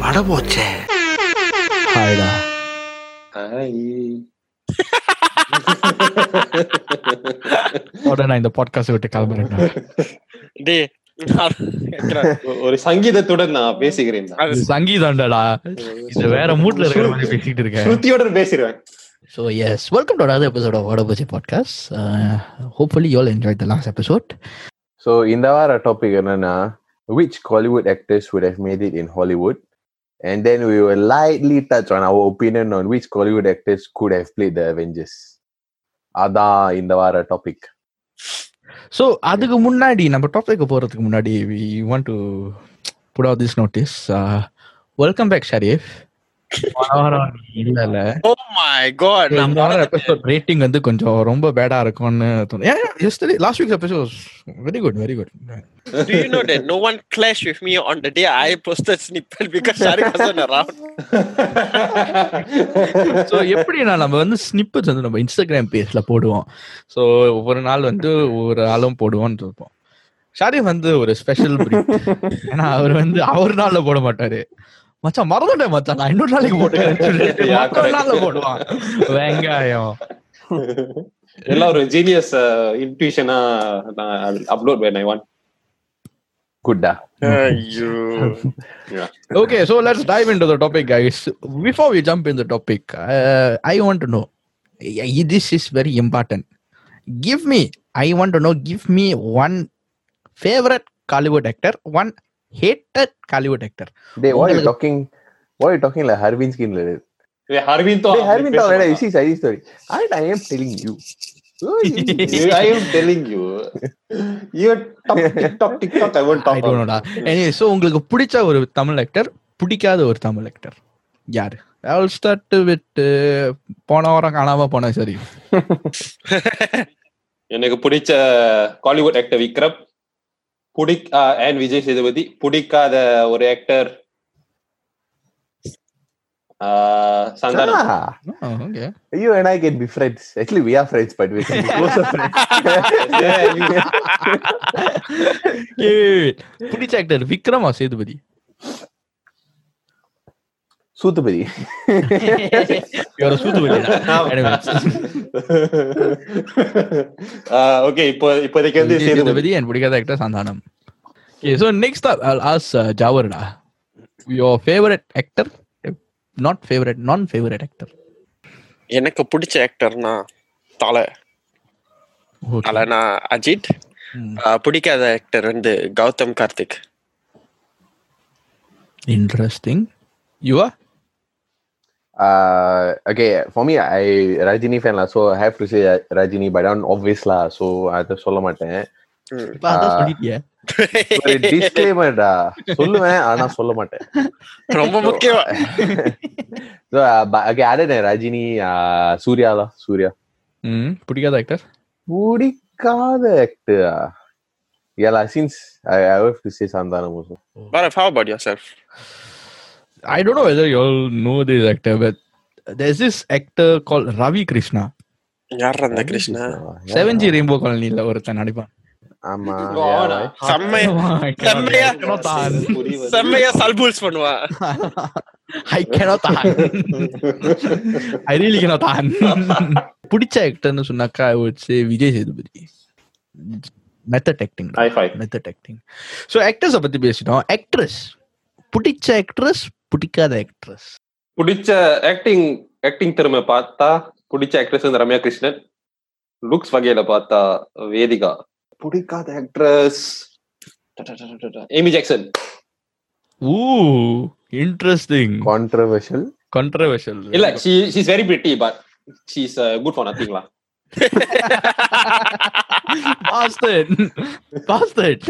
பட போச்சே ஹாய்டா இந்த பாட்காஸ்ட் விட்டு கிளம்புறேன் ஒரு சங்கீதத்துடன் நான் பேசுகிறேன். சங்கீதம்டா. இது வேற மூட்ல இருக்கிற மாதிரி பேசிட்டு இருக்கேன். ஸ்ருதியோட பேசிடுவேன். ஸோ எஸ் வெல்கம் டு அதாவது episode of Vadapochi podcast hopefully you enjoy the last episode last. So இந்த வார டாபிக் என்னன்னா which Hollywood actors would have made it in Hollywood and then we will lightly touch on our opinion on which Hollywood actors could have played the Avengers. அதான் இந்த வார topic So அதுக்கு முன்னாடி நம்ம topic போறதுக்கு முன்னாடி we want to put out this notice. Uh, welcome back இல்ல இல்ல Oh இந்த வாரம். எபிசோட் ரேட்டிங் வந்து கொஞ்சம் ரொம்ப பேடா இருக்கும்னு தோணுது yesterday last week's episode was very good very good. Do you know that no one clashed with me on the day I posted snippet because Sharik wasn't around? So எப்படின்னா நம்ம வந்து ஸ்னிப்பர்ஸ் வந்து நம்ம இன்ஸ்டாகிராம் பேஜ்ல போடுவோம். ஸோ ஒரு நாள் வந்து ஒரு ஆளும் போடுவோம்னு இருப்போம். ஷாரிஃப் வந்து ஒரு ஸ்பெஷல் ஏன்னா அவர் வந்து அவர் நாள்ல போட மாட்டாரு. மச்சான் மறந்துட்டேன் மச்சான். நான் இன்னொரு நாளைக்கு போட்டுக்கிறேன் நாள்ல போடுவான். வெங்காயம். எல்லாம் ஒரு ஜீனியஸ் இன்ட்யூஷனா uh, நான் அப்லோட் பண்ண I want gotta okay so let's dive into the topic guys before we jump in the topic I want to know this is very important give me I want to know give me one favourite Kollywood actor one hated Hollywood actor. டேய் what are you உங்களுக்கு- talking what are you talking like Harvin skin like Harvin டேய் Harvin talk like that you see side story I I am telling you Oh, you- I am telling you you TikTok TikTok I want I don't know. da. Anyway, so உங்களுக்கு பிடிச்ச ஒரு Tamil actor பிடிக்காத ஒரு Tamil actor யாரு will start with uh, போன வாரம் காணாம போன சரி எனக்கு பிடிச்ச காலிவுட் ஆக்டர் விக்ரம் பிடிக் அண்ட் விஜய் சேதுபதி பிடிக்காத ஒரு actor ah, oh, you and I can be friends actually we are friends but we can be closer friends Yeah, you- Wait, பிடிச்ச ஆக்டர் விக்ரமா சேதுபதி சூத்துபதி ஓகே இப்போதைக்கு வந்து சேதுபதி அண்ட் பிடிக்காத actor Santhanam. Next all ஜாவர்டா. Your favourite actor not favourite நான் favourite actor எனக்கு பிடிச்ச ஆக்டர்னா தலை. தலைனா அஜித். பிடிக்காத ஆக்டர் வந்து Gautham Karthik. Interesting your uh, okay for me I Rajini fan lah so I have to say uh, Rajini but not obvious lah so அதை சொல்ல மாட்டேன் ம். இப்ப அதான் Ah. சொல்லிட்டியே. ஒரு disclaimer டா சொல்லுவேன் ஆனா சொல்ல மாட்டேன் ரொம்ப முக்கியம் so uh, but okay other than Rajini uh, Surya தான் சூர்யா ம், பிடிக்காத ஆக்டர் பிடிக்காத actor ah yeah lah since I, I have to say Santhanam also Bharat, how about yourself? I don't know whether you all know this actor, but there's this actor called Ravi Krishna. யார் அந்த Krishna Yeah. Seven G rainbow காலனில ஒருத்தன் நடிப்பான் ஆமா Oh. செம்மையா I cannot- செம்மையா சல்பூல்ஸ் பண்ணுவான் I cannot. I really cannot. பிடிச்ச ஆக்டர்னு சொன்னாக்கா I would say Vijay Sethupathi method acting High five. Method acting so ஆக்டர்ஸை பத்தி பேசிட்டோம் ஆக்ட்ரஸ் பிடிச்ச ஆக்ட்ரஸ் பிடிக்காத ஆக்ட்ரஸ் பிடிச்ச ஆக்டிங் ஆக்டிங் திறமை பார்த்தா பிடிச்ச ஆக்ட்ரஸ் வந்து ரம்யா கிருஷ்ணன். லுக்ஸ் வகையில பார்த்தா வேதிகா. பிடிக்காத ஆக்ட்ரஸ் ஏமி ஜாக்சன் ஊ இன்ட்ரெஸ்டிங் controversial. கான்ட்ரவர்ஷியல் இல்ல she she's very pretty but she's uh, good for nothing lah. Bastard. Bastard.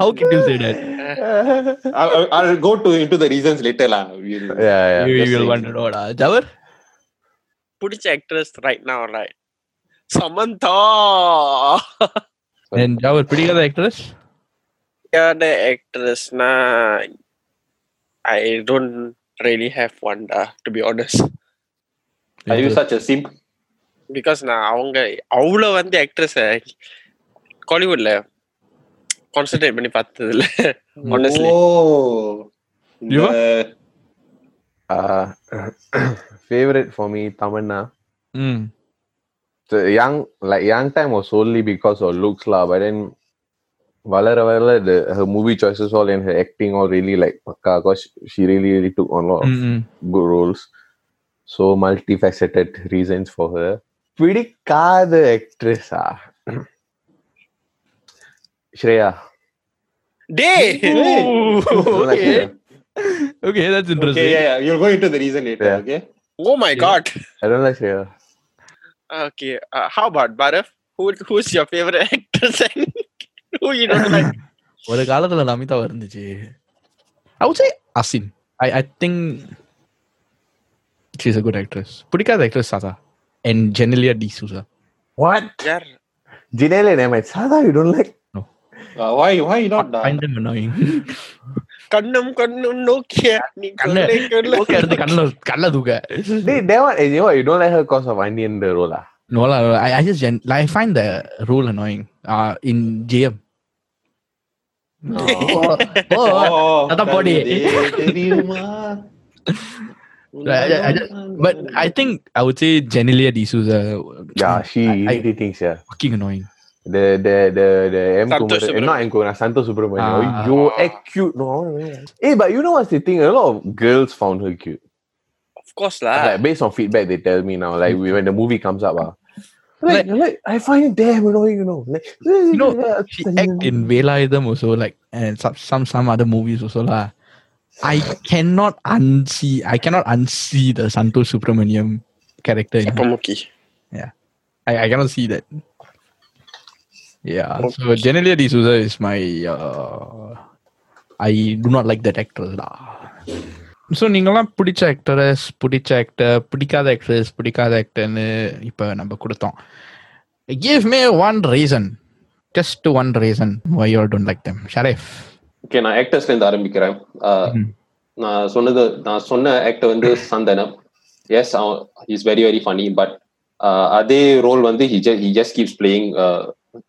how can you say that I'll, I'll- I'll go to into the reasons later lah We'll- yeah yeah you, you just will saying. want to know da. ஜவர் பிடிச்ச actress right now right Samantha and ஜவர் பிடிக்காத actress பிடிக்காத ஆக்ட்ரஸ்னா I don't really have one டா to be honest are you such a simp because நான் அவங்க அவ்வளோ வந்து actress காலிவுட்ல concentrate பண்ணி பார்த்தது இல்ல honestly Oh. You the- Uh, favorite for me, Tamanna. Mm. So young, like young time was solely because of looks lah. But then, Valara Valara, the her movie choices all and her acting all really like pakka because she really really took on a lot of Mm-mm. good roles. So multifaceted reasons for her. பிடிக்காத actress ah. Shreya. டேய் Ooh, Don't like okay. Shreya. okay, that's interesting. Okay, yeah, yeah. You'll go into the reason later. Yeah. Okay. oh my god I don't like Shreya. okay uh, how about Barav who who's your favorite actress and who you don't like ஒரு காலத்துல நமிதா இருந்துச்சு I would say Asin. I I think she's a good actress. பிடிக்காத actress Sasa and Genelia D'Souza. What? யார் Janelle and Ahmed. Sada, you don't like? Uh, why? Why not? I find them annoying. கண்ணும் கண்ணும் நோக்கிய நீ கண்ணு கொள்ளை கொள்ளை okay எடுத்து கண்ணுல கண்ணுல தூக்க They, that one, you know, what, you don't like her because of Onion the role ah. No lah, I, I just gen- like, I find the role annoying. Uh in JM. Oh, oh, Oh, அதான் body. தெரியுமா? I, I, I just, but I think I would say Genelia D'Souza. Yeah, she I- I- really thinks yeah. fucking annoying. The the the the M Santosh Kumar, eh, not M Kumar, Santosh Subramaniam. Ah. Oh, you act cute. No, no, no. Hey, but you know what's the thing? A lot of girls found her cute. of course lah Like based on feedback they tell me now, like when the movie comes up, ah. Like, like, I find it damn annoying, you know. Like, You know, She act in Velayadam also like and some some some other movies also lah. I cannot unsee I cannot unsee the Santosh Subramaniam character. In her. Pamuki. I, I cannot see that. Yeah. So Genelia D'Souza is my uh, I do not like that actress lah. So நீங்களாம் பிடிச்ச actress பிடிச்ச actor பிடிக்காத actress பிடிக்காத ஆக்டர்னு இப்போ நம்ம கொடுத்தோம் give me one reason just one reason why you don't like them Sharif okay நான் ஆக்டர்ஸ்ல இருந்து ஆரம்பிக்கிறேன். நான் சொன்னது நான் சொன்ன ஆக்டர் வந்து Santhanam yes is very very funny but அதே ரோல் வந்து he just he just keeps playing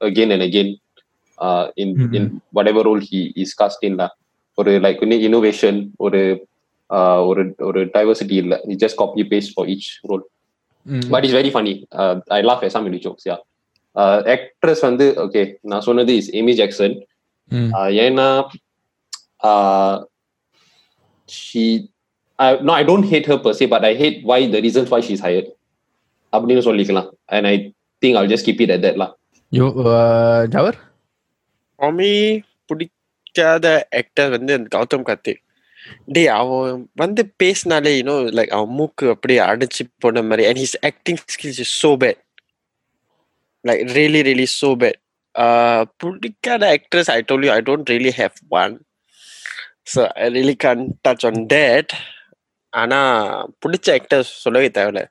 again and again இன் ம். இன் வட் எவர் ரோல் ஹி இஸ் காஸ்ட் இன் ஒரு லைக் இன்னோவேஷன் ஒரு ஆஹ் ஒரு ஒரு டைவர்சிட்டி இல்ல he just copy paste for each role but is very funny I laugh yes some jokes yeah actress வந்து okay நான் சொன்னது is Amy Jackson Uh, ஏன்னா uh, she I, no I don't hate her per se but I hate why the reasons why she's hired அப்படின்னு சொல்லிக்கலாம் and I think I'll just keep it at that lah யோ ஜவர் மாமி பிடிக்காத actor வந்து அந்த கௌதம் கார்த்திக். டேய் அவன் வந்து பேசினாலே யூனோ லைக் அவன் மூக்கு அப்படியே அடைச்சு போன மாதிரி. And his acting skills is so bad like really really so bad பிடிக்காத actress I told you I don't really have one so I really can touch on that ஆனால் பிடிச்ச ஆக்டர்ஸ் சொல்லவே தேவையில்ல.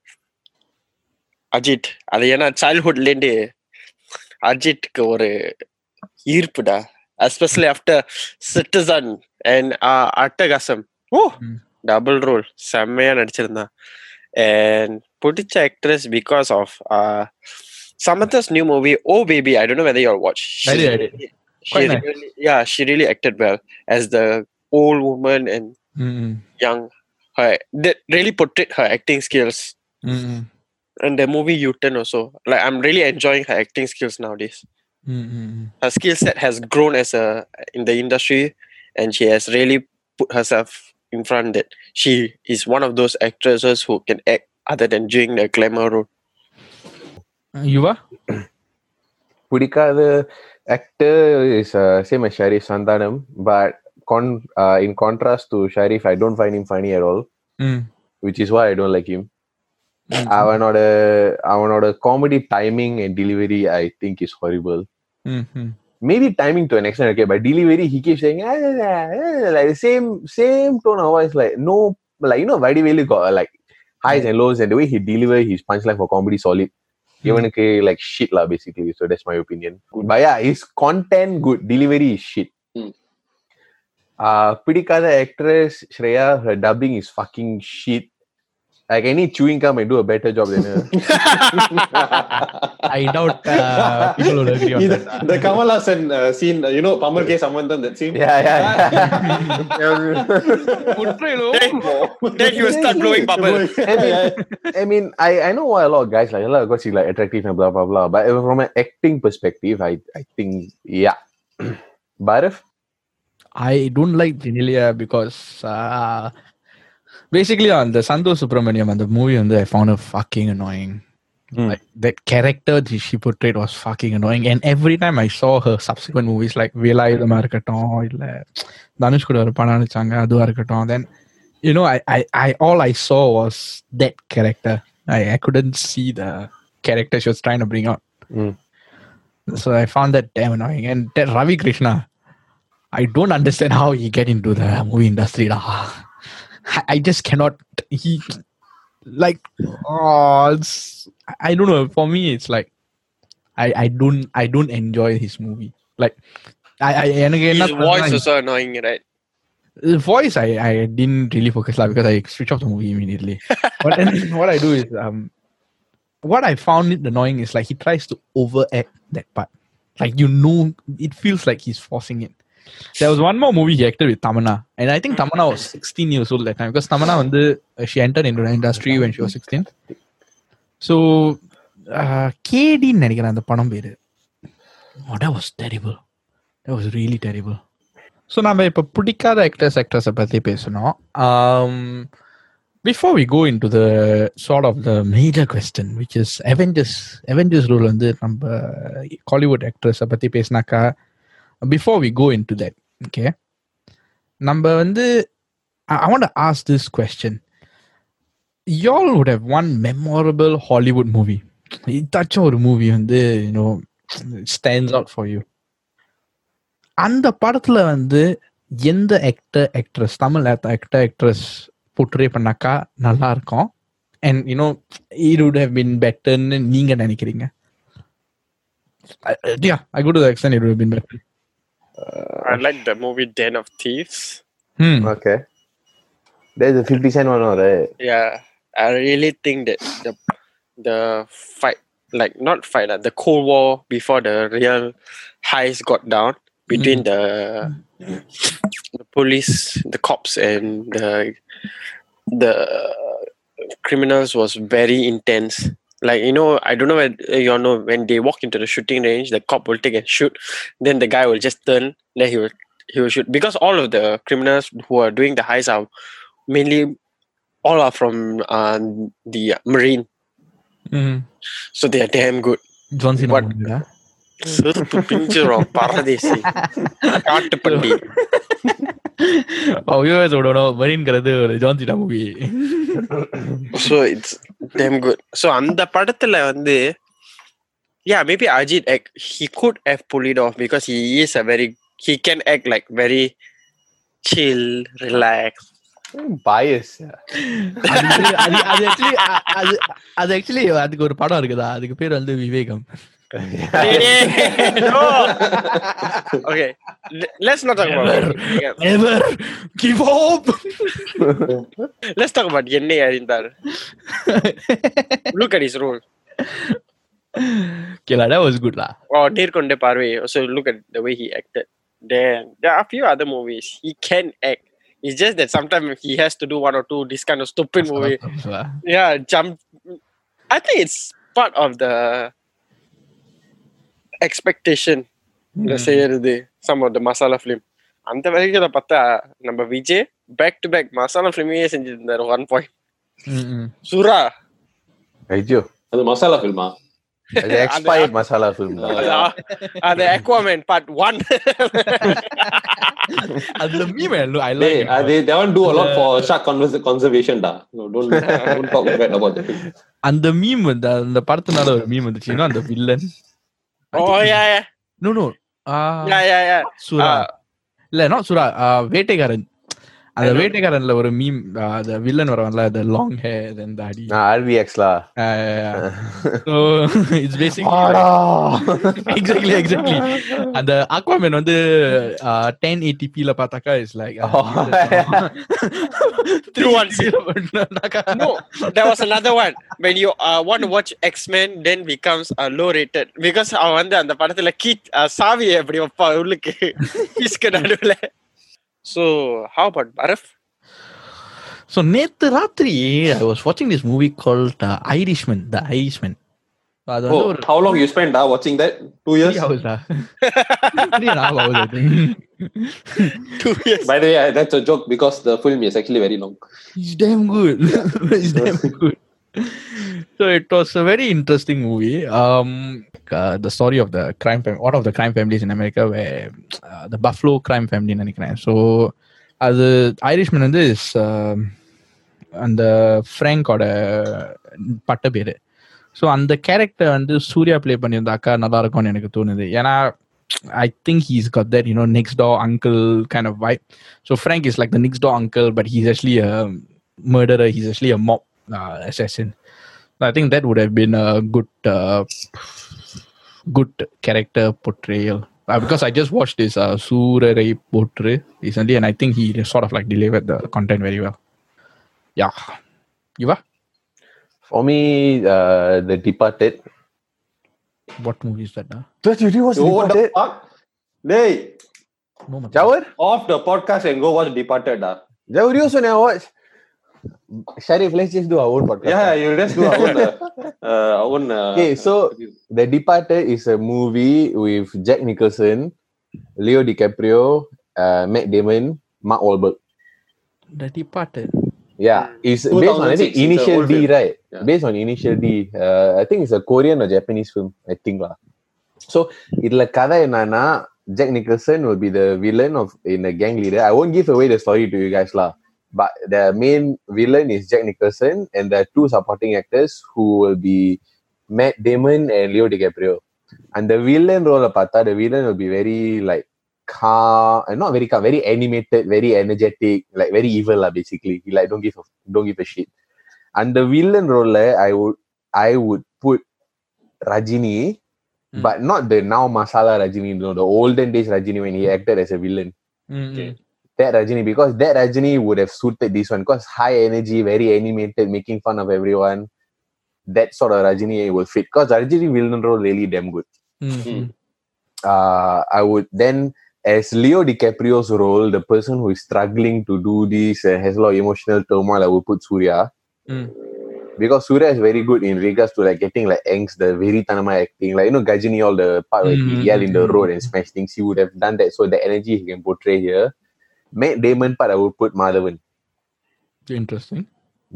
அஜித் அது ஏன்னா சைல்ட்ஹுட்லேருந்து அஜித்க்கு ஒரு ஈர்ப்புடா எஸ்பெஷலி ஆஃப்டர் சிட்டிசன் அண்ட் அட்டகாசம் ஓ ம். டபுள் ரோல் செம்மையா நடிச்சிருந்தான் அண்ட் பிடிச்ச actress because of Samantha's new movie O baby I don't know whether you watch I did, I did. She Quite nice. really, yeah, she really acted well as the old woman and young. Her that really portrayed her acting skills. and the movie U-turn also. Like I'm really enjoying her acting skills nowadays. Mm-hmm. Her skill set has grown as a in the industry, and she has really put herself in front that she is one of those actresses who can act other than doing the glamour role. Yuva? Pudika, the actor is uh, same as Sharif Sandanam, but con- uh, in contrast to Sharif, I don't find him funny at all, mm. which is why I don't like him. அவனோட அவனோட comedy timing and delivery I think is horrible maybe timing to an extent okay but delivery he keeps saying "Ah, ah, ah," like same same tone of voice like no like you know Vadivelu got uh, like highs and lows and the way he deliver his punchline for comedy solid இவனுக்கு like shit lah basically so that's my opinion but yeah his content good delivery is shit Hmm. uh பிடிக்காத actress Shreya her dubbing is fucking shit like any chewing gum, I do a better job than her. I doubt uh, people will agree on the, that. the Kamal Hassan uh, scene, uh, you know, Pammal K. Sambandam, that scene. yeah, yeah. Then he will start blowing bubble. I mean, I mean, I, I know why a lot of guys like a lot of guys see like attractive and blah blah blah. But from an acting perspective, I I think yeah. but if I don't like Genelia because uh, basically on the Santosh Subramaniam and the movie and I found her fucking annoying. Hmm. Like that character that she portrayed was fucking annoying. And every time I saw her subsequent movies like வேலாயுதமா இருக்கட்டும் இல்ல தனுஷ் கூட ஒரு படம் நடிச்சாங்க அதுவா இருக்கட்டும் then you know I, I I all I saw was that character. I, I couldn't see the character she was trying to bring out. Hmm. So I found that damn annoying. And that Ravi Krishna, I don't understand how he get into the movie industry. lah. I- I just cannot. He like oh, I don't know. For me, it's like I I don't I don't enjoy his movie. Like I I and again His voice is so annoying, right? the voice I, I didn't really focus lah because I switch off the movie immediately. but then what I do is um what I found it annoying is like he tries to overact that part. Like you know it feels like he's forcing it. There was one more movie he acted with Tamana. And I think Tamana was 16 years old that time because Tamana வந்து, uh, she entered into the industry when she was 16. So uh, KD ன்னு நினைக்கிறேன் அந்த படம் பேரு. Oh, that was terrible. That was really terrible. So நம்ம இப்போ பிடிக்காத actors ஆக்ட்ரஸை பற்றி பேசணும் before we go into the start of the major question which is Avengers Avengers rule வந்து நம்ம காலிவுட் ஆக்ட்ரஸை பற்றி பேசினாக்கா before we go into that okay நம்ம வந்து I want ask this question y'all would have one memorable Hollywood movie இதாச்சும் ஒரு movie வந்து you know stands out for you அந்த படத்துல வந்து எந்த actor actress Tamil actor actress portray பண்ணாக்கா நல்லா இருக்கும் and you know it would have been பெட்டர்னு நீங்க நினைக்கிறீங்க? I could extent it would been better I like the movie Den of Thieves. ம் okay, there's a fifty cent one, right? Yeah, I really think that the the fight, like not fight, uh, the Cold War before the real highs got down between the the police, the cops, and the the criminals was very intense Like you know, I don't know when you all know when they walk into the shooting range, the cop will take and shoot, then the guy will just turn, then he will he will shoot because all of the criminals who are doing the heist are mainly all are from uh, the marine, so they are damn good. John சினா What? செருப்பு பிஞ்சிரும் பரதேசி our viewers would ஒரு ஜான்சிடா movie so it's damn good so அந்த படத்துல வந்து yeah maybe Ajith egg he could have pull it off because he is a very he can act like very chill relax Paes அது அது actually அதுக்கு ஒரு படம் இருக்குதா? அதுக்கு பேர் வந்து Vivegam. no. okay, let's not talk never, about it. Never give hope. let's talk about Yennai Arindhaal. Look at his role. Okay, that was good. La. Oh, Nerkonda Paarvai. Also, look at the way he acted. Then there are a few other movies he can act. It's just that sometimes he has to do one or two this kind of stupid movie. yeah, jump. I think it's part of the expectation இல்ல செய்யறது some of the masala film அந்த வரைக்கும் நான் பார்த்தா நம்ம Vijay back to back masala ஃபிலிமையே செஞ்சுட்டு one point Sura. ஐயோ. அது மசாலா ஃபிலிமா எக்ஸ்பயர்ட் மசாலா ஃபிலிம் அது அக்வாமேன் பார்ட் 1 அதுல மீம் ஐ லைக் அது they want to a lot for shark conservation டா டோன்ட் டோன்ட் டாக் அபௌட் அந்த மீம் வந்து அந்த படத்துனால ஒரு மீம் வந்துச்சு. அந்த villain oh yeah, yeah. No, no. Uh, yeah, yeah, yeah. Surah. Uh, இல்ல நாட் சுரா வேட்டைக்காரன் அந்த. வேட்டைக்காரன்ல ஒரு மீம் அந்த வில்லன் வருவான்ல hair then தாடி Ah, RVX lah. so it's basically exactly exactly அந்த அக்வாமேன் வந்து டென் எயிட்டி ல பார்த்தாக்கா is like Two one six. No, there was another one. When you uh, want to watch X-Men, then becomes uh, low rated. Because அவன் வந்து அந்த படத்துல கீட் சாவி எப்படி வைப்பா உள்ளுக்கு பீஸ்க்கு நடுவுல So, how about Baraf? So நேத்து ராத்திரி I was watching this movie called uh, Irishman, The Irishman. So, அது வந்து Oh, ஒரு how long you spent ah, watching that? Two years? three hours ah. three and a half hours I think. Two years. By the way, I- that's a joke because the film is actually very long. It's damn good. it's damn good. So it was a very interesting movie. Um, uh, the story of the crime fam- one of the crime families in America, where uh, the Buffalo crime family நினைக்கிறேன். So அது Irishman வந்து is, um, அந்த ஃப்ரேங்கோட பட்ட பேரு so அந்த character வந்து Surya play பண்ணியிருந்தாக்கா நல்லா இருக்கும்னு எனக்கு தோணுது ஏன்னா I think he's got that you know next door uncle kind of vibe so Frank is like the next door uncle, but he's actually a murderer. He's actually a mob uh, assassin. I think that would have been a good, uh, good character portrayal. Uh, because I just watched this uh, Soorarai Pottru recently, and I think he sort of like delivered the content very well. Yeah, you are. For me, uh, The Departed. What movie is that? Uh? Don't you watch Oh, what the Departed? fuck? Hey, No, Matthias. Jawar? off the podcast and go watch Departed. ah. Jawar, you also never watch? Sharif, let's just do our own podcast. Yeah, you just do our own. Uh, uh, our own uh, Okay, so- The Departed is a movie with Jack Nicholson, Leo DiCaprio, uh, Matt Damon, Mark Wahlberg. The Departed. Yeah, it's based on I 2006, think it's a Initial old D, film. right? Yeah. Based on Initial D. Uh, I think it's a Korean or Japanese film. I think lah. So இதுல கதை என்னன்னா Jack Nicholson will be the villain of in a gang leader. I won't give away the story to you guys lah. But the main villain is Jack Nicholson, and there are two supporting actors who will be Matt Damon and Leo DiCaprio. And the villain role பார்த்தா the villain will be very like calm, and not very calm, very animated, very energetic, like very evil lah. Basically, he like don't give a don't give a shit. And the villain role, I would I would put Rajini, Hmm. but not the now Masala Rajini, no, the olden days Rajini when he acted as a villain. Mm-mm. That Rajini, because that Rajini would have suited this one, because high energy, very animated, making fun of everyone. That sort of Rajini will fit. Because Rajini villain role really damn good. Mm-mm. uh, I would then, as Leo DiCaprio's role, the person who is struggling to do this and has a lot of emotional turmoil, I would put Surya. Mm. Because Surya is very good in regards to like getting like angst, the very tanama acting, like you know Ghajini, all the part where he Mm, yell in the mm, road and smash things. He would have done that, so the energy he can portray here. Matt Damon part, I would put Madhavan. Interesting.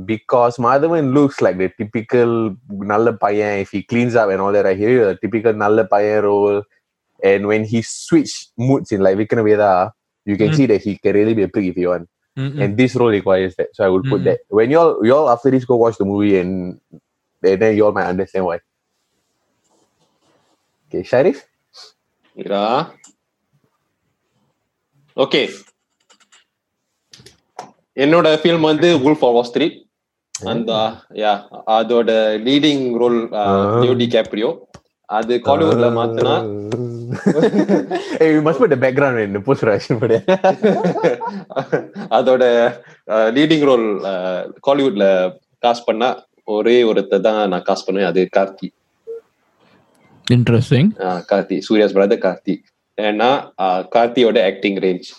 Because Madhavan looks like the typical Nalla Payan, if he cleans up and all that, I hear you, the typical Nalla Payan role. And when he switch moods in like Vikram Vedha, you can mm. see that he can really be a pig if you want. Mm-mm. And this role requires that. So I would put Mm-mm. that. When y'all y'all after this go watch the movie and, and then y'all might understand why. Okay, Sharif? Yeah. Okay, என்னோட film வந்து Wolf of Wall Street. அந்த yeah அதோட leading role Leo DiCaprio அது காலிவுட்ல மாத்துனா the background in the post production for that. அதோட leading role காலிவுட்ல cost பண்ணா ஒரே ஒருத்தர் தான் நான் காஸ்ட் பண்ணுவேன் அது கார்த்தி. Ah Karthi Suriya's brother Karthi. ஏன்னா கார்த்தியோட ஆக்டிங் ரேஞ்ச்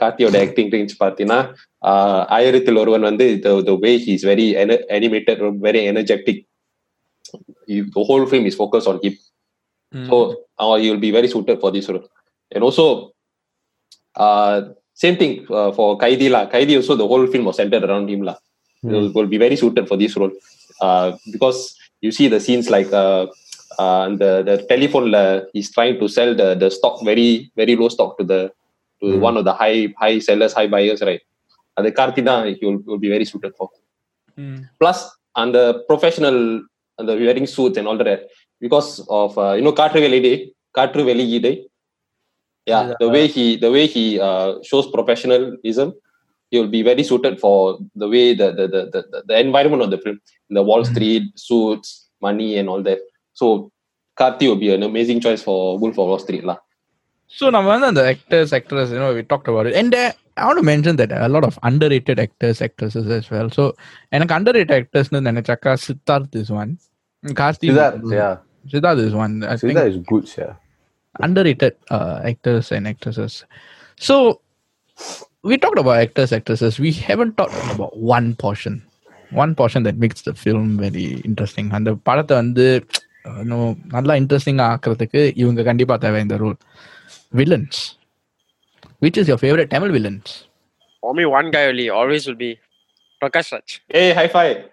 கார்த்தியோட ஆக்டிங் ரேஞ்ச் பார்த்தீங்கன்னா ஆஹ் ஆயிரத்தில் ஒருவன் வந்து the way he is very animated very energetic the whole film is focused on him so uh, he will be very suited for this role and also uh same thing uh, for kaidi lah kaidi also the whole film was centered around him lah will, will be very suited for this role uh because you see the scenes like uh uh the the telephone la, he's trying to sell the the stock very very low stock to the to Hmm. one of the high high sellers high buyers right and the karthi da he will, will be very suited for plus and the professional and the wearing suits and all that because of uh, you know Kaatru Veliyidai, Kaatru Veliyidai. Yeah, the way he the way he uh, shows professionalism he will be very suited for the way the the the the, the, the environment of the film, the Wall Mhm. Street suits, money, and all that. So Karthi will be an amazing choice for Wolf of Wall Street lah. So நம்ம வந்து அந்த actors, actors, you know, we talked about it. And uh, I want to mention that a lot of underrated actors, actresses as well. So எனக்கு underrated actors நினைச்சாக்கா Siddharth is one. Karthi Siddharth, yeah. Siddharth is one. I think Siddharth is good, yeah. underrated uh, actors and actresses. So we talked about actors, actresses. We haven't talked about one portion. One portion that makes the film very interesting. அந்த படத்தை வந்து uh, இன்னும் நல்லா interesting ஆக்குறதுக்கு இவங்க கண்டிப்பா தேவை இந்த role Villains. Which is your favorite Tamil villains? Only one guy only always will be Prakash Raj. Hey, high five.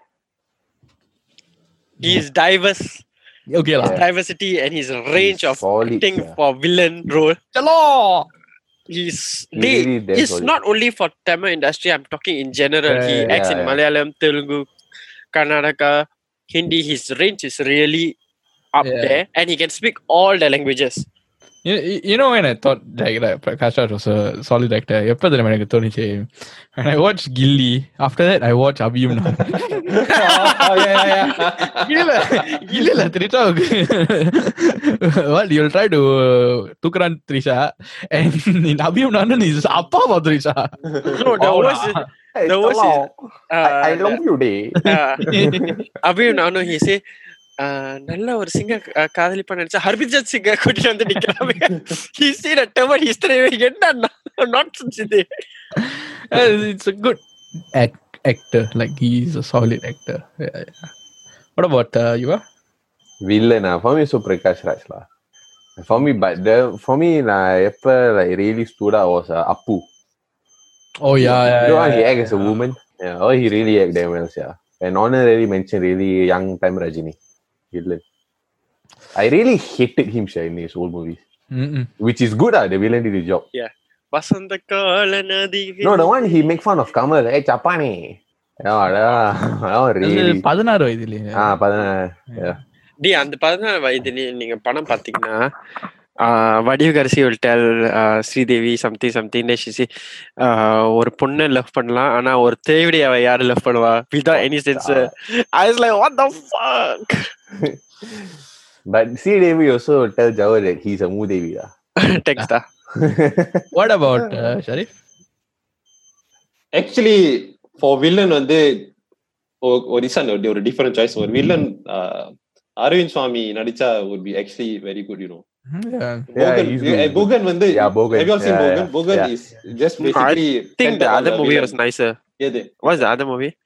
He is diverse. Okay. His diversity and his range he's of solid, acting yeah. for villain role. Hello. He's he really he's not only for Tamil industry. I'm talking in general. Yeah, he acts in Malayalam, Telugu, Karnataka, Hindi. His range is really up there, and he can speak all the languages you, you know when I thought like, like Prakash Raj was a solid actor, எப்ப தெரியுமா எனக்கு தோணுச்சு when I watched Ghilli after that I watched Abhim. Now இல்ல இல்ல இல்ல Trisha well you'll try to துக்ரான் Trisha and in Abhiyum Naanum is அப்பா பா Trisha no the worst the worst uh, I, you uh, day he நல்ல ஒரு சிங்க காதலிப்பா நினைச்சா ஹர்பிஜத் சிங்க கூட்டிட்டு வந்து நிக்கிறாங்க he seen a Tamil history என்ன நாட் இது it's a good act, actor like he's a solid actor yeah, yeah. what about uh, you are Villain, ah. for me, so Prakash Raj. lah. For me, but the, for me, nah, ever like really stood out was uh, Apu. oh yeah, yeah, you know how yeah, he yeah, act as a woman? Yeah, oh, he really act damn well, yeah. And honorary mention really young time Rajini. villain. I really hated him Shah, in his old movies. Mm-mm. Which is good, ah, the villain did his job. Yeah. வசந்த கால நதி no the one he make fun of Kamal ஏ ஜப்பானி பதினாறு வயதுலயே ஆ பதினாறு D அந்த பதினாறு வயதுலயே நீங்க படம் பாத்தீங்கன்னா uh, Vadiv Garsi Sridevi something something ஷிசி ஒரு பொண்ணு லவ் பண்ணலாம் ஆனா ஒரு தேவடி அவ யாரு லவ் பண்ணுவா? Without any sense I is like what the fuck but Sridevi also tell Jawahar that he is a மூதேவி டா டெக்ஸ்டா what about Sharif actually for villain வந்து ஒரு ஒரு டிஃபரண்ட் சாய்ஸ் ஒரு வில்லன் அரவிந்த் சுவாமி நடிச்சா would be actually very good you know Hmm, yeah. Bogan. Yeah, yeah, Have you all seen yeah, Bogan? Is just basically. I think the other movie was nicer. Yeah. What's the other movie?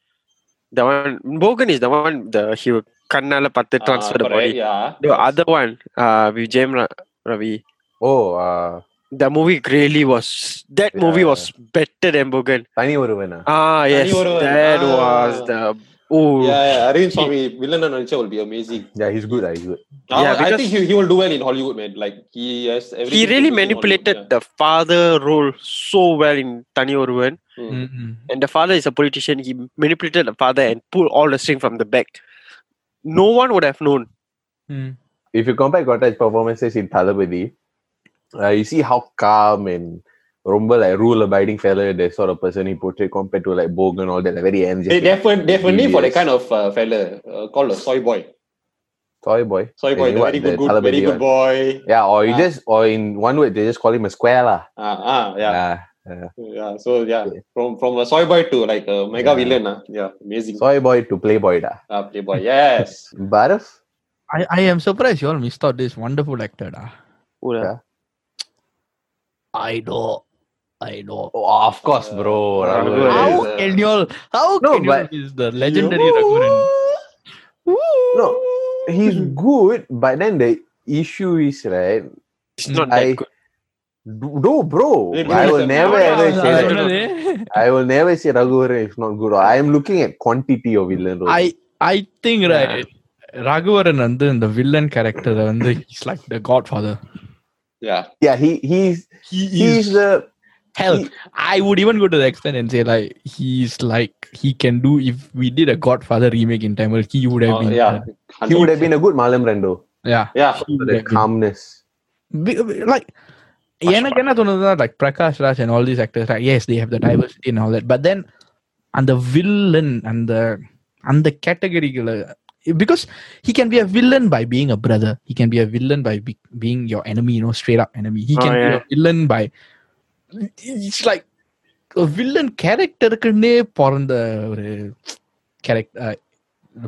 The one Bogan is the one the he கண்ணால பார்த்து transfer the body. Yeah. The other one, uh, with Jayam Ravi. Oh. Uh, the movie really was that yeah. movie was better than Bogan. Tani Oruvana. Ah yes, that ah. was the Oh yeah, yeah. Arrange for me. Villain and will be amazing. Yeah, he's good. Ah, he's good. Now, yeah, I think he, he will do well in Hollywood, man. Like he has He really manipulated yeah. the father role so well in Tani Oruvan. Hmm. Mm-hmm. And the father is a politician. He manipulated the father and pulled all the string from the back. No one would have known. Mm. If you compare Gotta's performances in Thalapathy, uh, you see how calm and rumble like rule abiding fella, the sort of person he portrayed compared to like Bogan, all that, like very They energetic. definitely, definitely for that Yes. kind of uh, fella uh, called a soy boy. Soy boy. Soy boy, And the very good, good very good one? boy. Yeah, or you Ah. just, or in one word, they just call him a square lah. Ah, ah, yeah, Yeah. yeah. So yeah, from from a soy boy to like a mega Yeah. villain. Ah, yeah, amazing. Soy boy to playboy da. Ah, playboy, yes. Bharaf? I, I am surprised you all missed out this wonderful actor. Da. Who the- Yeah. I know. I know. Oh, of course, bro. Uh, how is, uh, can you all? How no, can but, you is the legendary you... Raghuran? No, he's good, but then the issue is right. It's not I, that good. No, bro. I will never ever say. That. I will never say Raghuvaran is not good. I am looking at quantity of villain roles. I I think right. Yeah. Raghuvaran and the villain character, and he's like the Godfather. Yeah. Yeah. He he's he is, he's the Hell, he, I would even go to the extent and say like he's like he can do. If we did a Godfather remake in Tamil, he would have oh, been. Yeah, he would have been a good Marlon Brando. Yeah, yeah, the calmness. Been. Like Prakash என்ன and all these actors. Like, yes, they have the diversity in all that. But then, all the villain, and the and the category கேட்டகரிகளை because he can be a villain by being a brother he can be a villain by be, being your enemy you know straight up enemy he oh, can oh, yeah. be a villain by it's like a villain கேரக்டருக்குன்னே பிறந்த ஒரு uh, character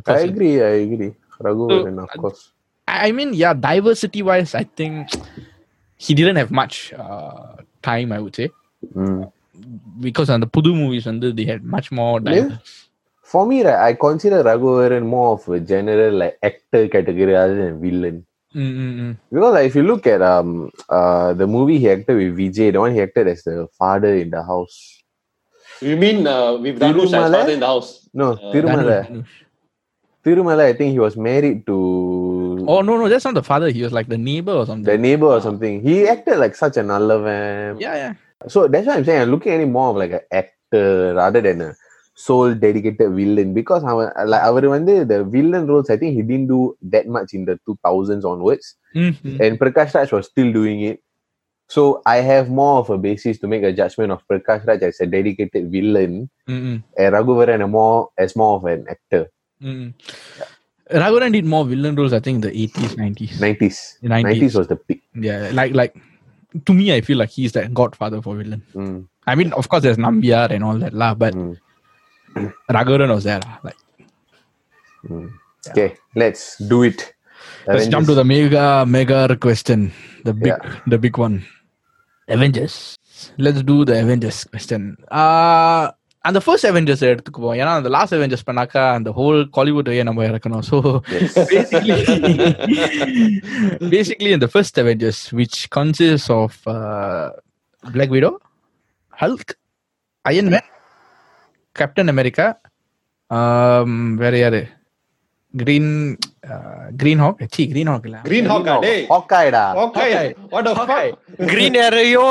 I agree. I agree. Raghuvaran, of course. I mean, yeah, diversity wise, I think he didn't have much uh, time, I would say. Mm. Because on the Pudu movies, and they had much more diverse. For me, I consider Raghuvaran more of a general like actor category rather than villain. Mm, mm, mm. Because like, if you look at um uh the movie he acted with Vijay, the one he acted as the father in the house. You mean uh, with Dhanush as father in the house? No, Uh, Tirumala. Dhanush. Tirumala, I think he was married to Oh, no, no, that's not the father. He was like the neighbor or something. the neighbor or something. He acted like such a man. yeah, yeah. So that's why I'm saying I'm looking at him more of like an actor rather than a sole dedicated villain because our like our the villain roles I think he didn't do that much in the 2000s onwards Mm-hmm. and Prakash Raj was still doing it. So I have more of a basis to make a judgment of Prakash Raj as a dedicated villain Mm-hmm. and Raghuvaran a more as more of an actor. Mm-hmm. Raghuvaran did more villain roles, I think, in the 80s, 90s. 90s. 90s. 90s was the peak. Yeah, like, like, to me, I feel like he's the godfather for villain. Mm, I mean, of course, there's Nambiar and all that, lah, but mm, Raghuvaran was there. lah. Like, mm. Okay, let's do it. Let's jump to the mega mega question. The big Yeah. the big one. Avengers. Let's do the Avengers question. Uh அந்த first Avengers எடுத்துக்குவோம் ஏன்னா அந்த last Avengers பண்ணாக்கா அந்த whole காலிவுட்டையே நம்ம இறக்கணும் so basically basically இந்த first Avengers which கன்சிஸ் of black widow Hulk iron man Captain America um, வேற யாரு? கிரீன் கிரீன் ஹாக் சி கிரீன் ஹாக் இல்ல. கிரீன் ஹாக் டேய். ஹாக்காய்டா Hawkeye what the fuck green arrow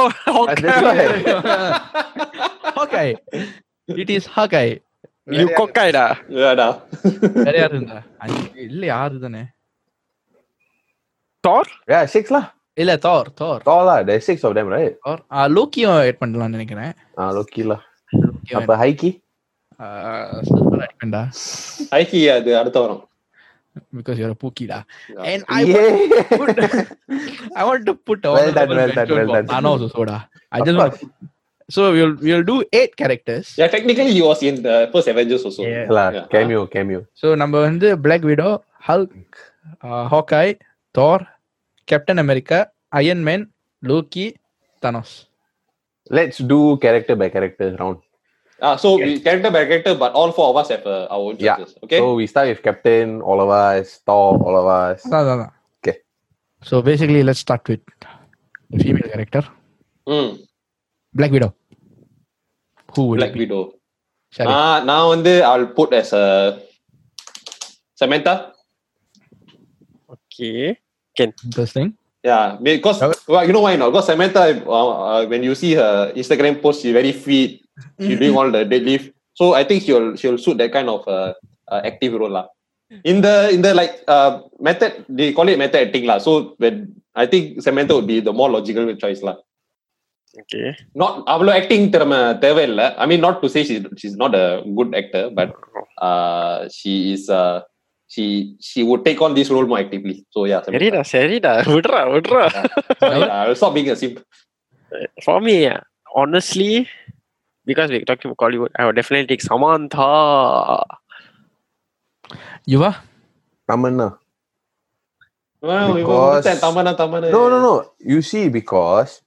Hawkeye it is Hawkeye you ஹாக்காய்டா யாடா வேற யாரு இருந்தா? இல்ல யாரு தானே? தார் யா சிக்ஸ்ல இல்ல Thor Thor தார்லா the six of them right Thor லோக்கியும் add பண்ணலாம்னு நினைக்கிறேன். ஆ லோக்கில அப்ப ஹைக்கி Haiki? சில்வர் ஆட் பண்ணா ஐக்கி அது அடுத்த வாரம் because you're a pookie-டா. Yeah. And I want Yeah. to put, I want to put a Well done, honorable well done, mention well for done. Thanos also, da. I Of just want course. to, so we'll we'll do eight characters. Yeah, technically he was in the first Avengers also. Yeah. lah. Yeah. Cameo, cameo. So நம்ம வந்து Black Widow, Hulk, uh, Hawkeye, Thor, Captain America, Iron Man, Loki, Thanos. Let's do character by character round. Uh, so yes. we, character by character, but all four of us have uh, our own choices. Yeah. Okay. So we start with Captain, all of us, Thor, all of us. No, no, no. Okay. So basically, let's start with female character. Mm. Black Widow. Who would Black Widow? Ah, uh, now and then I'll put as a Samantha. Okay. Can. Interesting. Yeah, because well, you know why not? Because Samantha, uh, uh, when you see her Instagram post, she very fit She's doing all the deadlift. So I think she'll she'll suit that kind of uh, uh, active role lah. In the in the like uh, method, they call it method acting lah. So when I think Samantha would be the more logical choice lah. Okay. Not அவ்வளோ acting திறமை தேவையில்லை. I mean, not to say she's she's not a good actor, but uh, she is uh, she she would take on this role more actively. So yeah, Samantha. சரிடா சரிடா விடுறா விடுறா So, yeah, I'll stop being a simp. For me, uh, honestly, because we're talking about Hollywood, I would definitely take Samantha. You are? Tamanna. Well, we Because- understand. Tamana, Tamana. No, no, no. You see, because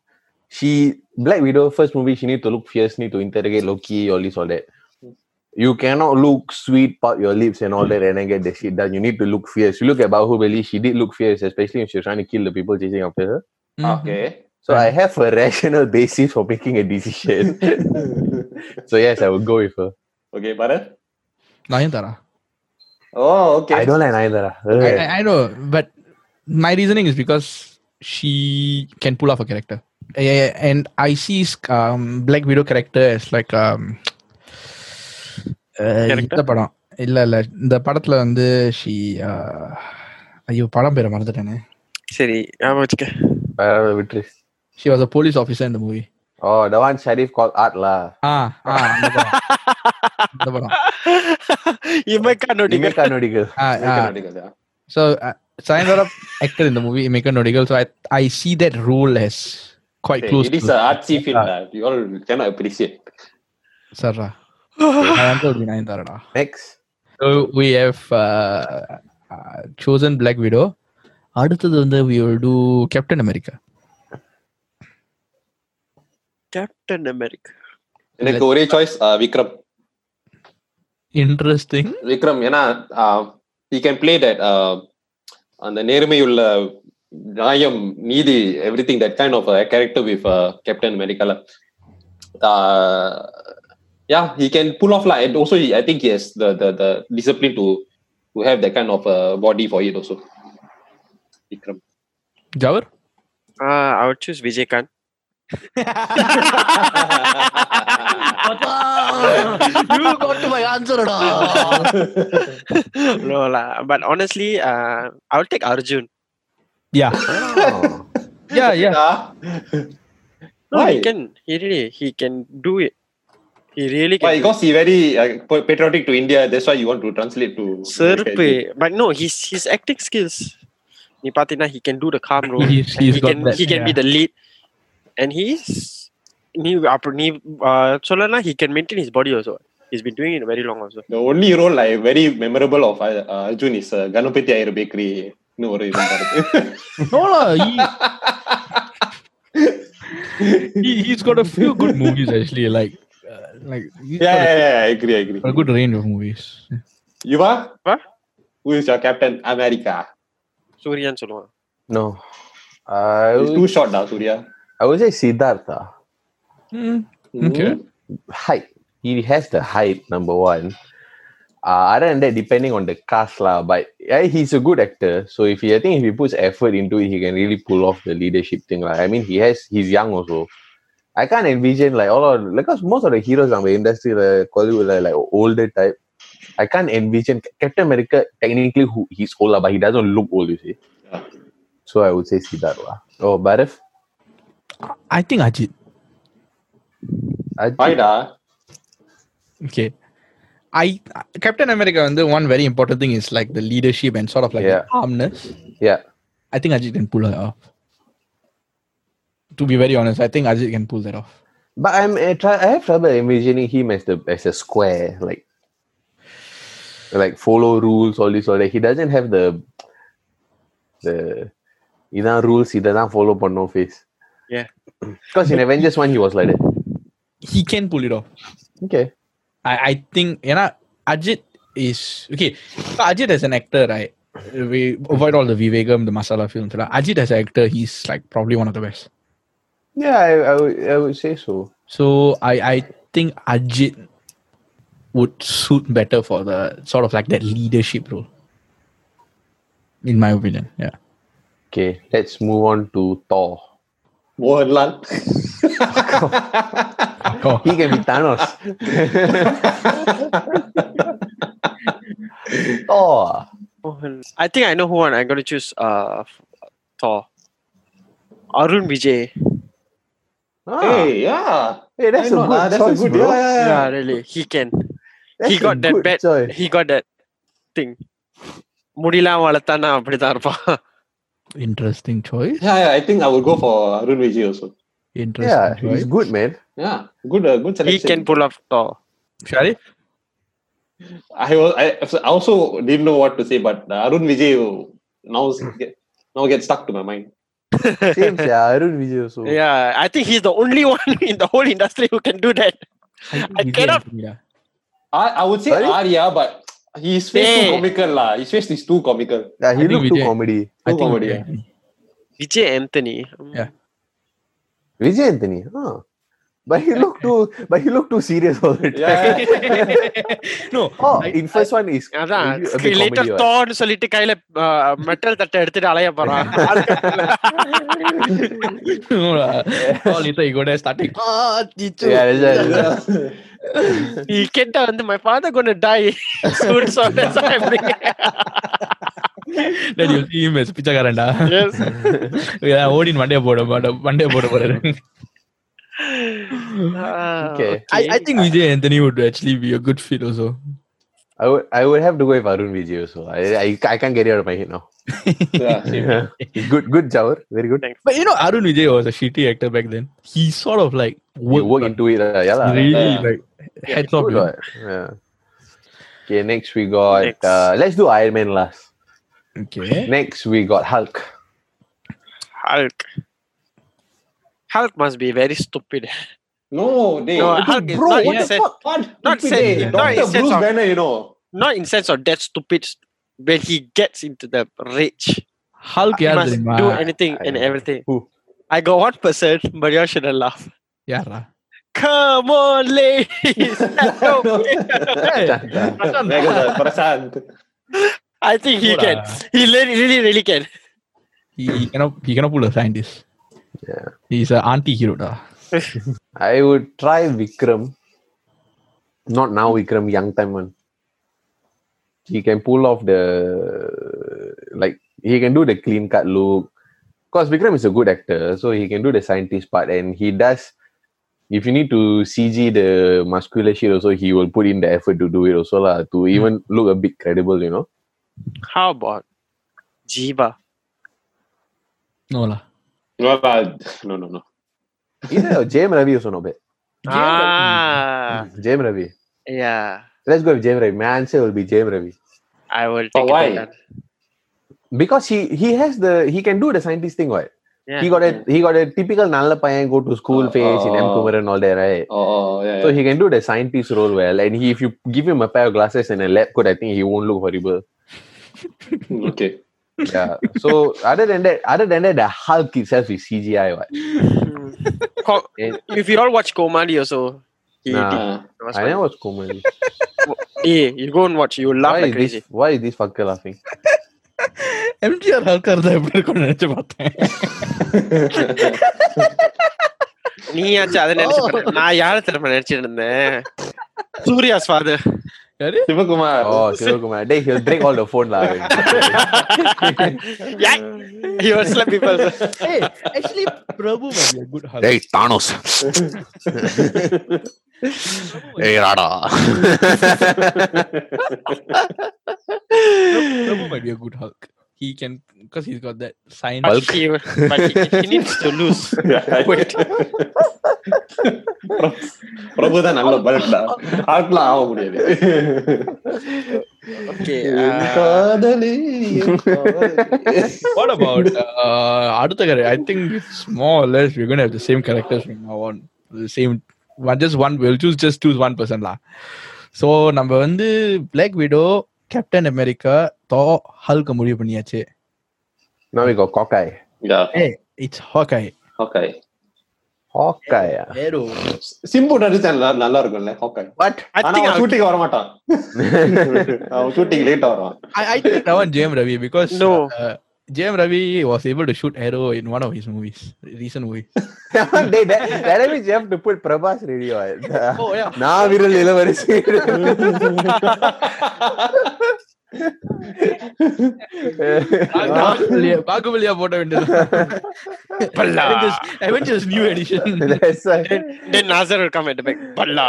she Black Widow first movie, she need to look fierce, need to interrogate Loki, all this, all that. You cannot look sweet, pop your lips and all that, and then get the shit done. You need to look fierce. You look at Bahubali, she did look fierce, especially when she was trying to kill the people chasing after her. Mhm. Okay. So I have a rational basis for making a decision. so yes, I would go with her. Okay, Bharat. Nayanthara. Oh, okay. I don't like neither. I, I, I know, but my reasoning is because she can pull off a character. Yeah, and I see um, Black Widow character as like um, uh? இந்த படம் இல்ல இல்ல இந்த படத்துல வந்து she ஐயோ படம் பேரை மறந்துட்டேனே சரி ஞாபகம் வச்சுக்க Uh, விட்டுரு. She was a police officer in the movie. Oh, the one Sharif called Art lah. Ah, ah. இந்த படம் இமேக்கா ah, ah. So, uh, Sainara acted in the movie Imaikkaa Nodigal, so I I see that role as quite close. It is an artsy film. Uh, you all cannot appreciate. Sarah. Next. So we have uh, uh, chosen Black Widow. அடுத்தது வந்து we will do Captain America. Captain America. எனக்கு ஒரே choice Vikram Interesting. Vikram ஏன்னா he can play that uh, அந்த நேர்மையுள்ள நியாயம் நீதி everything that kind of a character with uh, Captain America lah. uh, yeah he can pull off lah and also he, I think he has the, the the discipline to to have that kind of uh, body for it also you got to my answer at all. no, la, but honestly, uh, I'll take Arjun. Yeah. Oh. yeah, yeah. No, Why? he can. He really he can do it. He really can. Why? Because he very uh, patriotic to India. That's why you want to translate to. Serpe. But no, his his acting skills. He can do the calm role. he, he can he can yeah. be the lead and he's நீ அப்புறம் நீ uh, சொல்லனா he can maintain his body also he's been doing it very long also The only role like very memorable of uh, uh, Arjun is uh, Ganapati Ayar Bakery. இன்னும் ஒரு இது இருக்கு. No, lah, he, he, he's got a few good movies actually. Like, uh, like he's yeah, got yeah, yeah, I agree, I agree. a, a good range of movies. Yuva? What? Who is your Captain America? சூர்யான்னு சொல்லுவான் No. I It's would, too short now, Surya. I would say Siddhartha. Hmm, Okay. Height. He has the height, number one. Uh, other than that, depending on the cast, lah, but yeah, he's a good actor. So if he, I think if he puts effort into it, he can really pull off the leadership thing. Like, I mean, he has, he's young also. I can't envision like all of because most of the heroes on the industry, like Hollywood, are like older type. I can't envision Captain America. Technically, who he's older, but he doesn't look old. You see. Yeah. So I would say Siddhartha. Oh, Sharif. I think Ajit. Ajit. Why da? Okay. I Captain America and the one very important thing is like the leadership and sort of like Yeah. the calmness. Yeah. I think Ajit can pull that off. To be very honest, I think Ajit can pull that off. But I'm I, try, I have trouble imagining him as the as a square, like like follow rules, all this, all that. He doesn't have the the இதான் rules இதெல்லாம் follow பண்ணோம் face. Yeah. Because in Avengers 1 he was like that. He can pull it off. Okay. I, I think you know Ajit is okay. So Ajit as an actor, right? We avoid all the Vivegam, the Masala films. Right? Ajit as an actor, he's like probably one of the best. Yeah, I, I, would, I would say so. So I I think Ajit would suit better for the sort of like that leadership role. In my opinion, yeah. Okay, let's move on to Thor. Mohanlal. Oh, He can be Thanos. Thor. I think I know who one I'm gonna choose uh Thor Arun Vijay Ah, hey, yeah. hey, that's Why a not, good ah? That's a choice, good- bro. yeah, yeah, yeah really he can That's he a got that good bad choice. he got that thing முடியெல்லாம் வளர்த்தானா அப்படிதான் இருப்பான் interesting choice. Yeah, yeah, I think I will go for Arun Vijay also. Interesting Yeah, choice. he's good, man. Yeah, good, uh, good he can pull off Thor Sharif? I, was, I, I also didn't know what to say, but uh, Arun Vijay now get, now get stuck to my mind. Same, yeah, Arun Vijay also. yeah I think he's the only one in the whole industry who can do that I, I cannot- yeah. I, I would say Sorry? Arya, but his face Hey. too comical lah. His face is too comical. Yeah, he I think looked too Vijay- comedy. I Too think comedy, Vijay yeah. Anthony. Vijay Anthony Yeah. Vijay Anthony, huh? But he looked too, but he looked too serious all the time. no, Oh, I- in first one is அதான் a bit later comedy, what? தோன்னு சொல்லிட்டு கையில metal தட்டை எடுத்துட்டு அலைய போறான் no, lah. all later you go there starting. Ah, teacher. Yeah, that's right, that's right. he கெட்ட வந்து my father coat tie suit software சாப்பிடுங்க டேட் யூ சீ மிஸ் பிச்சைக்காரன்டா. எஸ் ஓடின் மண்டைய போட மண்டைய போட போறாரு. okay. I, I think Vijay Anthony would actually be a good fit also. I would I would have to go with Arun Vijay also. I, I, I can't get it out of my head now. Yeah, same. good, good, Jawar. Very good. But you know, Arun Vijay was a shitty actor back then. He sort of like You worked, into it. Uh, yeah, lah. really Yeah. like heads off. Good, you know. what? Yeah. Okay, next we got. Next. Uh, let's do Iron Man last. Okay. Next we got Hulk. Hulk. Hulk must be very stupid. No, they. No, Hulk is bro, not what in the sense- fuck? What? not Stupid, sense- eh? not in Dr. sense Bruce of- Banner, you know. Not in sense of that stupid when he gets into the rage. Hulk He யார் must தெரியுமா? do anything and I- everything. Who? I got one person, but you all shouldn't laugh. யாரா? Come on, ladies. No, Hey, Megazord, Prashant. I think he Hold can. on. He really, really, really can. he cannot he cannot pull a scientist. Yeah. He's an anti-hero da. I would try Vikram. Not now Vikram, young time one. He can pull off the like he can do the clean cut look. Because Vikram is a good actor, so he can do the scientist part and he does if you need to CG the muscular shit also, he will put in the effort to do it also lah, to hmm. even look a bit credible, you know. How about Jiva? No lah. No, lah. no, no, no. Either Jayam Ravi also not bad. Ah, Jayam Ravi. yeah. Let's go with Jayam Ravi. My answer will be Jayam Ravi. I will But take why? it. Then. Because he he has the he can do the scientist thing, what? Yeah. he got a he got a typical Nalla Payan go to school Oh, phase in M oh. Kumar and all that, right? Oh, oh yeah, So yeah. he can do the scientist role well, and he if you give him a pair of glasses and a lab coat, I think he won't look horrible. okay yeah. So other than that, other than that, the Hulk itself is CGI. What? if you all watch Comali also, nah. I never watch Comali. hey, eh, you go and watch. You laugh why like crazy. This, why is this fucker laughing? MGR ஹல்கா இருந்தா எப்படி இருக்கும்னு நினைச்சு பார்த்தேன் நீயாச்சும் அதை நினைச்சு நான் யார திரும்ப நினைச்சிட்டு இருந்தேன் சூர்யாஸ் ஃபாதர் யாரு Sivakumar. Oh, Sivakumar. Then he'll break all the phone lah. he will slap people hey actually Prabhu might be a good Hulk ஏய் தானோஸ் ஏய் ராடா பிரபு might be a good Hulk he can because he's got that science but he, but he, he needs to lose Wait. Prabhu தான் நல்ல பல்டா ஆட்லாம் ஆக முடியாது uh, what about uh, அடுத்த character I think it's more or less we're going to have the same characters from now on the same one just one we'll choose just choose one person lah so நம்ம வந்து Black Widow Captain America Thor Hulk முடிவு பண்ணியாச்சு. Now we got cockeye yeah. hey it's hawkeye. Hawkeye. ஹாக்காயா arrow Simbu நடிச்சான்ல நல்லா இருக்கும்ல ஹாக்காய் but ஆனா shooting வர மாட்டான் ஷூட்டிங் லேட்டா வருவான். I think ரவன் Jayam Ravi because Jayam Ravi was able to shoot arrow in one of his movies, recent movies. they, that, that means you have to put Prabhas really The, oh yeah. Nah, viral இளவரசி. பாகுபலியா போட வேண்டியது Avengers new edition then Nassar will come at back Palla.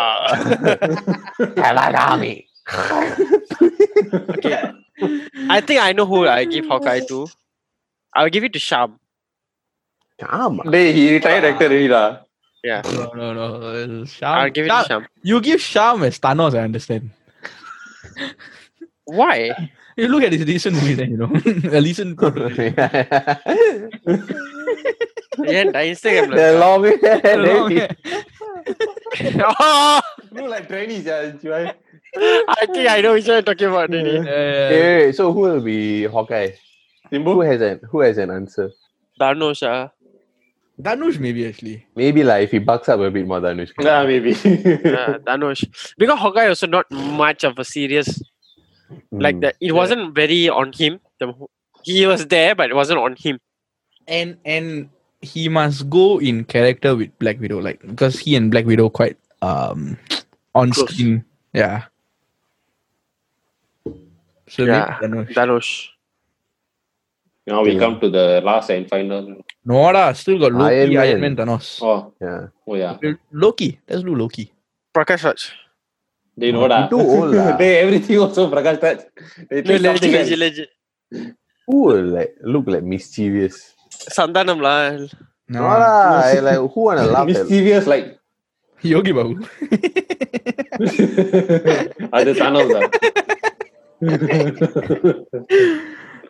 கலாகாமி okay. I think I know who I give Hawkeye to. I'll give it to Sham. Sham. They he retired ah. actor already. Yeah. No, no, no. Sham. I'll give it Sham. to Sham. You give Sham as Thanos, I understand. Why? You look at his recent you know. A recent ஏன்டா இன்ஸ்டாகிராம்ல long oh! Look like trainees, yeah. I think I know which one you're talking about. Really. Yeah, yeah, yeah. So who will be Hawkeye? Simbu? Who has an who has an answer? Dhanush ah. Dhanush, maybe actually. Maybe like if he bucks up a bit more than Yeah, maybe. Yeah, Dhanush. Because Hawkeye also not much of a serious like that. It wasn't very on him. The, he was there, but it wasn't on him. And and he must go in character with Black Widow, like because he and Black Widow quite um on Close. screen. Yeah. So Yeah, maybe Dhanush. Now we yeah. come to the last and final. No, da, still got Loki, Iron Man, Iron Man Thanos. Oh, yeah. Oh, yeah. Loki. Let's do Loki. Prakash Raj. They know that. Too old. Ah. they everything also Prakash Raj. They think legit, legit, legit. Who will like, look like mischievous? Santhanam la. No, no la. Like, who wanna laugh Mischievous like. Yogi Babu. அது Thanos that.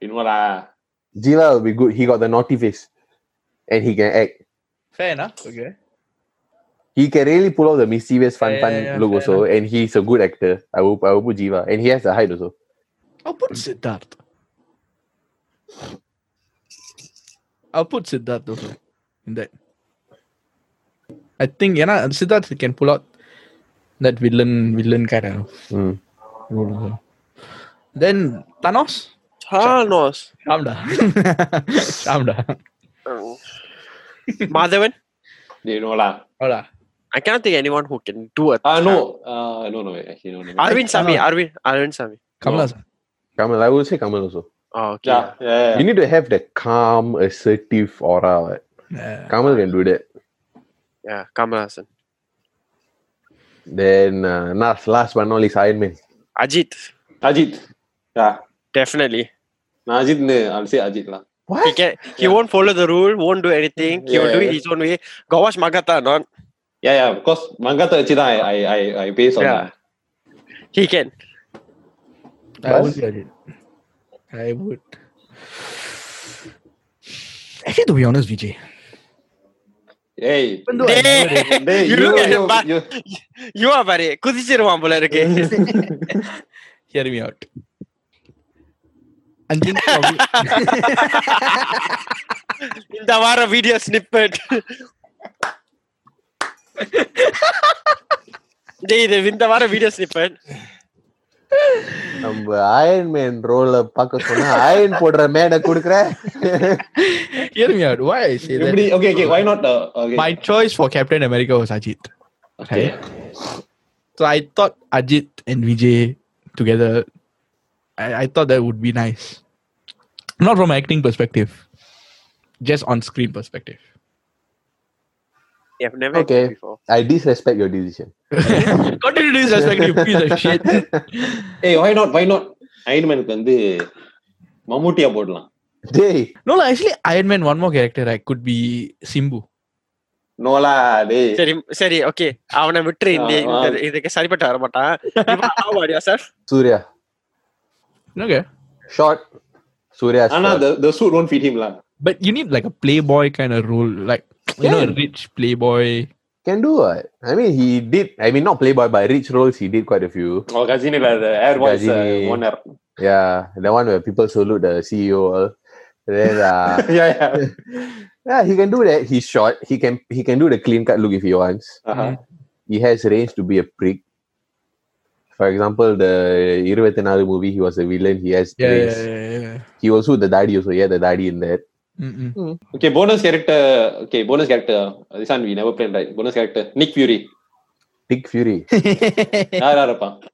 You know lah. Jiva will be good. He got the naughty face. And he can act. Fair enough. Okay. He can really pull off the mischievous fun Yeah, fun yeah, yeah, look fair also. And he's a good actor. I will I will put Jiva. And he has the height also. I'll put Siddharth. I'll put Siddharth also in that. I think yeah, na, Siddharth can pull out that villain villain kind of Mm. role. Then Thanos, Thanos. calm down, calm down. Um, Madhavan. They know lah. Hola. I cannot think anyone who can do a. Ah no. Uh, no no actually no no. Arvind Swamy. Arvind. Arvind Swamy. Kamala. No. Kamal, I will say Kamal also. Oh, okay. Yeah, yeah, yeah. You need to have that calm, assertive aura. right? Yeah. Kamal can do that. Yeah, Kamal Haasan. Then uh, last, last but not least, Iron Man. Ajit. Ajit. Yeah. Definitely. Ajit, no. I'll say Ajit lah. What? He can he yeah. won't follow the rule, won't do anything. He yeah, will do yeah. it his own way. Go watch Mankatha, not. Yeah, yeah. Because Mankatha actually, I, I, I, I base on. Yeah. He can. I would say it. I would. Actually, to be honest, Vijay. Hey, hey, hey you, you look at you, the you, you are very. Hear me out. It. இந்த வார video snippet டேய் இது இந்த வார video snippet நம்ம Iron Man ரோல பார்க்க சொன்னா அயன் போடுற மேட குடுக்குற hear me out. Why I say that? எப்படி okay okay why not uh, okay. My choice for Captain America was Ajit. okay. So I thought Ajit and Vijay together, I, I thought that would be nice. Not from an acting perspective, just on screen perspective. I've never Okay. acted before. I disrespect your decision. Continue to disrespect you piece of shit. Hey, why not why not Iron Man-க்கு வந்து மம்முட்டியா போடலாம் Hey, No, lah, actually, Iron Man, one more character, right, could be Simbu. நோலா டேய் சரி சரி okay அவனை விட்டுரு இந்த ஆ, ஆ. இந்த- இதுக்கு சரிப்பட்டு வர மாட்டான் sir Surya. Okay. Surya. Ah, the, the suit won't fit him. lah. But you need like a playboy kind of role, like, you yeah. know, a rich playboy. Can do it. I mean, he did. I mean, not playboy, but rich roles, he did quite a few. Oh, Ghajini, like the Air Force uh, Yeah, the one where people salute the CEO. Then, uh, yeah, yeah. yeah, he can do that. He's short. He can he can do the clean cut look if he wants. Uh-huh. Hmm. He has range to be a prick. For example, the Irvetanaru movie, he was a villain. He has yeah, yeah, yeah, yeah, He also the daddy also. Yeah, the daddy in there. Mm-mm. Hmm. Okay, bonus character. Okay, bonus character. This one we never played right. Bonus character Nick Fury. Nick Fury.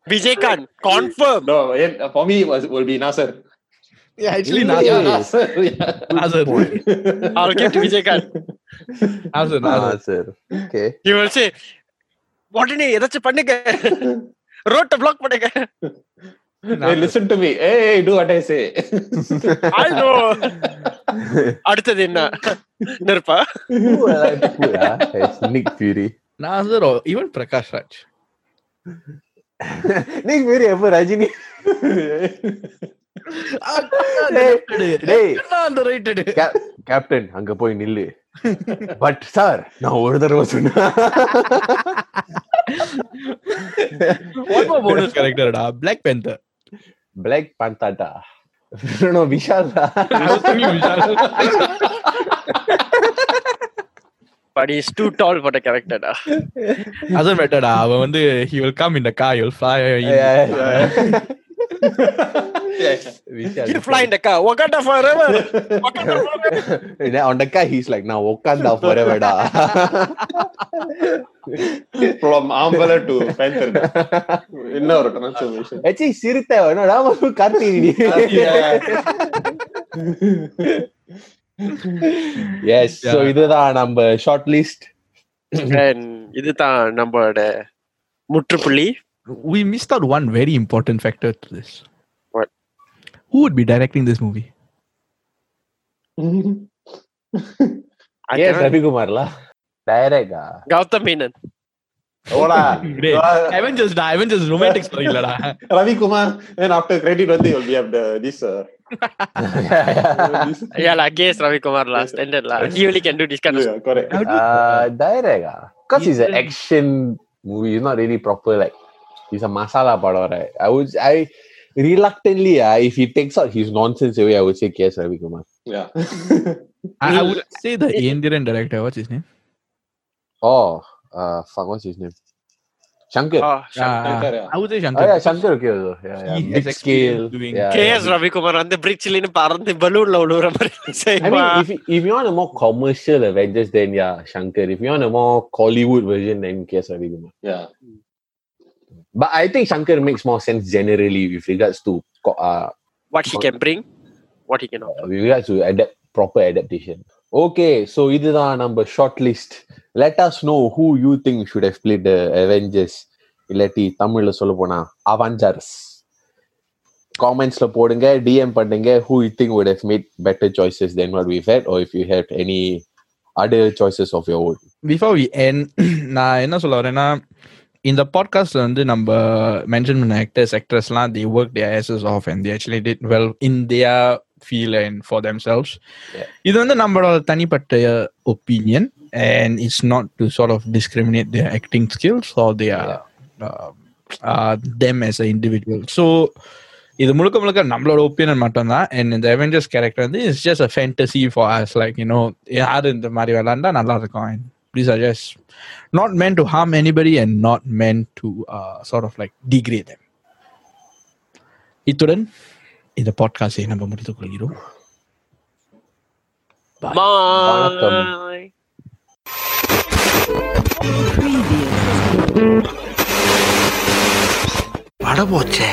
Vijayakanth, confirm. No, for me was will be Nasser. Yeah, actually Nasser. Yeah, Nasser. Yeah. Nasser. I'll give to Vijayakanth. Nasser, Nasser. Okay. He will say, "What did he? That's ரோட்ட block பண்ணுங்க. Listen to me ஏய் to what I say I know அடுத்தது என்ன? நெருப்பா? Nick Fury நான் வந்து even Prakash Raj. Nick Fury எப்ப Rajini? Captain அங்க போய் நில்லு. பட் சார் நான் ஒரு தடவை சொன்னேன். போனஸ் கரெக்டர்டா Black panther black பேந்தாட்டா no Vishal but is too. Tall for the கரெக்டர்டா அதான் அவன் வந்து he will come in the car you He'll fly in the car. Wakanda forever. Wakanda forever. And then on the car, he's like, now Wakanda forever, da. From Ambala to Panther. என்ன ஒரு transformation. Actually, சிறுத்தை no, Rama Karthigai yes so Yeah. இதுதான் நம்ம short list And இதுதான் நம்மளோட முற்றுப்புள்ளி We missed out one very important factor to this. What? Who would be directing this movie? I S cannot- ரவிக்குமார்லா டைரக்டா கௌதம் மேனன் போடா. Great. Avengers டா Avengers romantic story இல்லடா Ravi Kumar. Then after credit வந்து you'll be have the this uh, this Yeah lah, guess Ravi Kumar lah, standard lah. He only can do this kind of yeah, correct. டைரக்டா cause it's an action movie it's not really proper like it's a masala படம் right I would I reluctantly uh, if he takes out his nonsense away I would say KS Ravikumar Yeah. I, I would say the Indian director what's his name? oh uh fuck what's his name Shankar Oh, Uh, Shankar, yeah. I would say oh Shankar. yeah Shankar okay also yeah, yeah. He big has scale experience doing yeah, KS yeah. Ravi Kumar வந்து பிரிட்ஜ்ல பறந்து பலூன்ல விழுற மாதிரி I mean, if you- if you want a more commercial Avengers, then yeah, Shankar. If you want a more Hollywood version, then KS Ravikumar. Yeah. But I think Shankar makes more sense generally with regards to co- uh, what he can bring, what he cannot. with regards to adapt proper adaptation. Okay, so இதுதான் நம்ம short list. Let us know who you think should have played the Avengers. இல்லாட்டி தமிழ்ல சொல்ல போனா Avengers காமெண்ட்ஸ்ல போடுங்க DM பண்ணுங்க who you think would have made better choices than what we've had or if you have any other choices of your own Before we end, நான் என்ன சொல்ல வரேன்னா இந்த பாட்காஸ்ட்ல வந்து நம்ம மென்ஷன் பண்ண actors ஆக்ட்ரஸ்லாம் the work they assess of and the actually did well in their feel and for themselves இது வந்து நம்மளோட தனிப்பட்ட opinion and it's not to sort of discriminate the acting skills are their them as a individual so இது முழுக்க முழுக்க நம்மளோட opinion மட்டும்தான். And இந்த அவெஞ்சர்ஸ் கேரக்டர் வந்து it's just a fantasy for us like you know யார் இந்த மாதிரி விளாண்டா நல்லா இருக்கும். these are just not meant to harm anybody and not meant to uh, sort of like degrade them. இத்துடன் இந்த பாட்காஸ்டை நம்ம முடித்துக் கொள்கிறோம் Bye. படம் போச்சே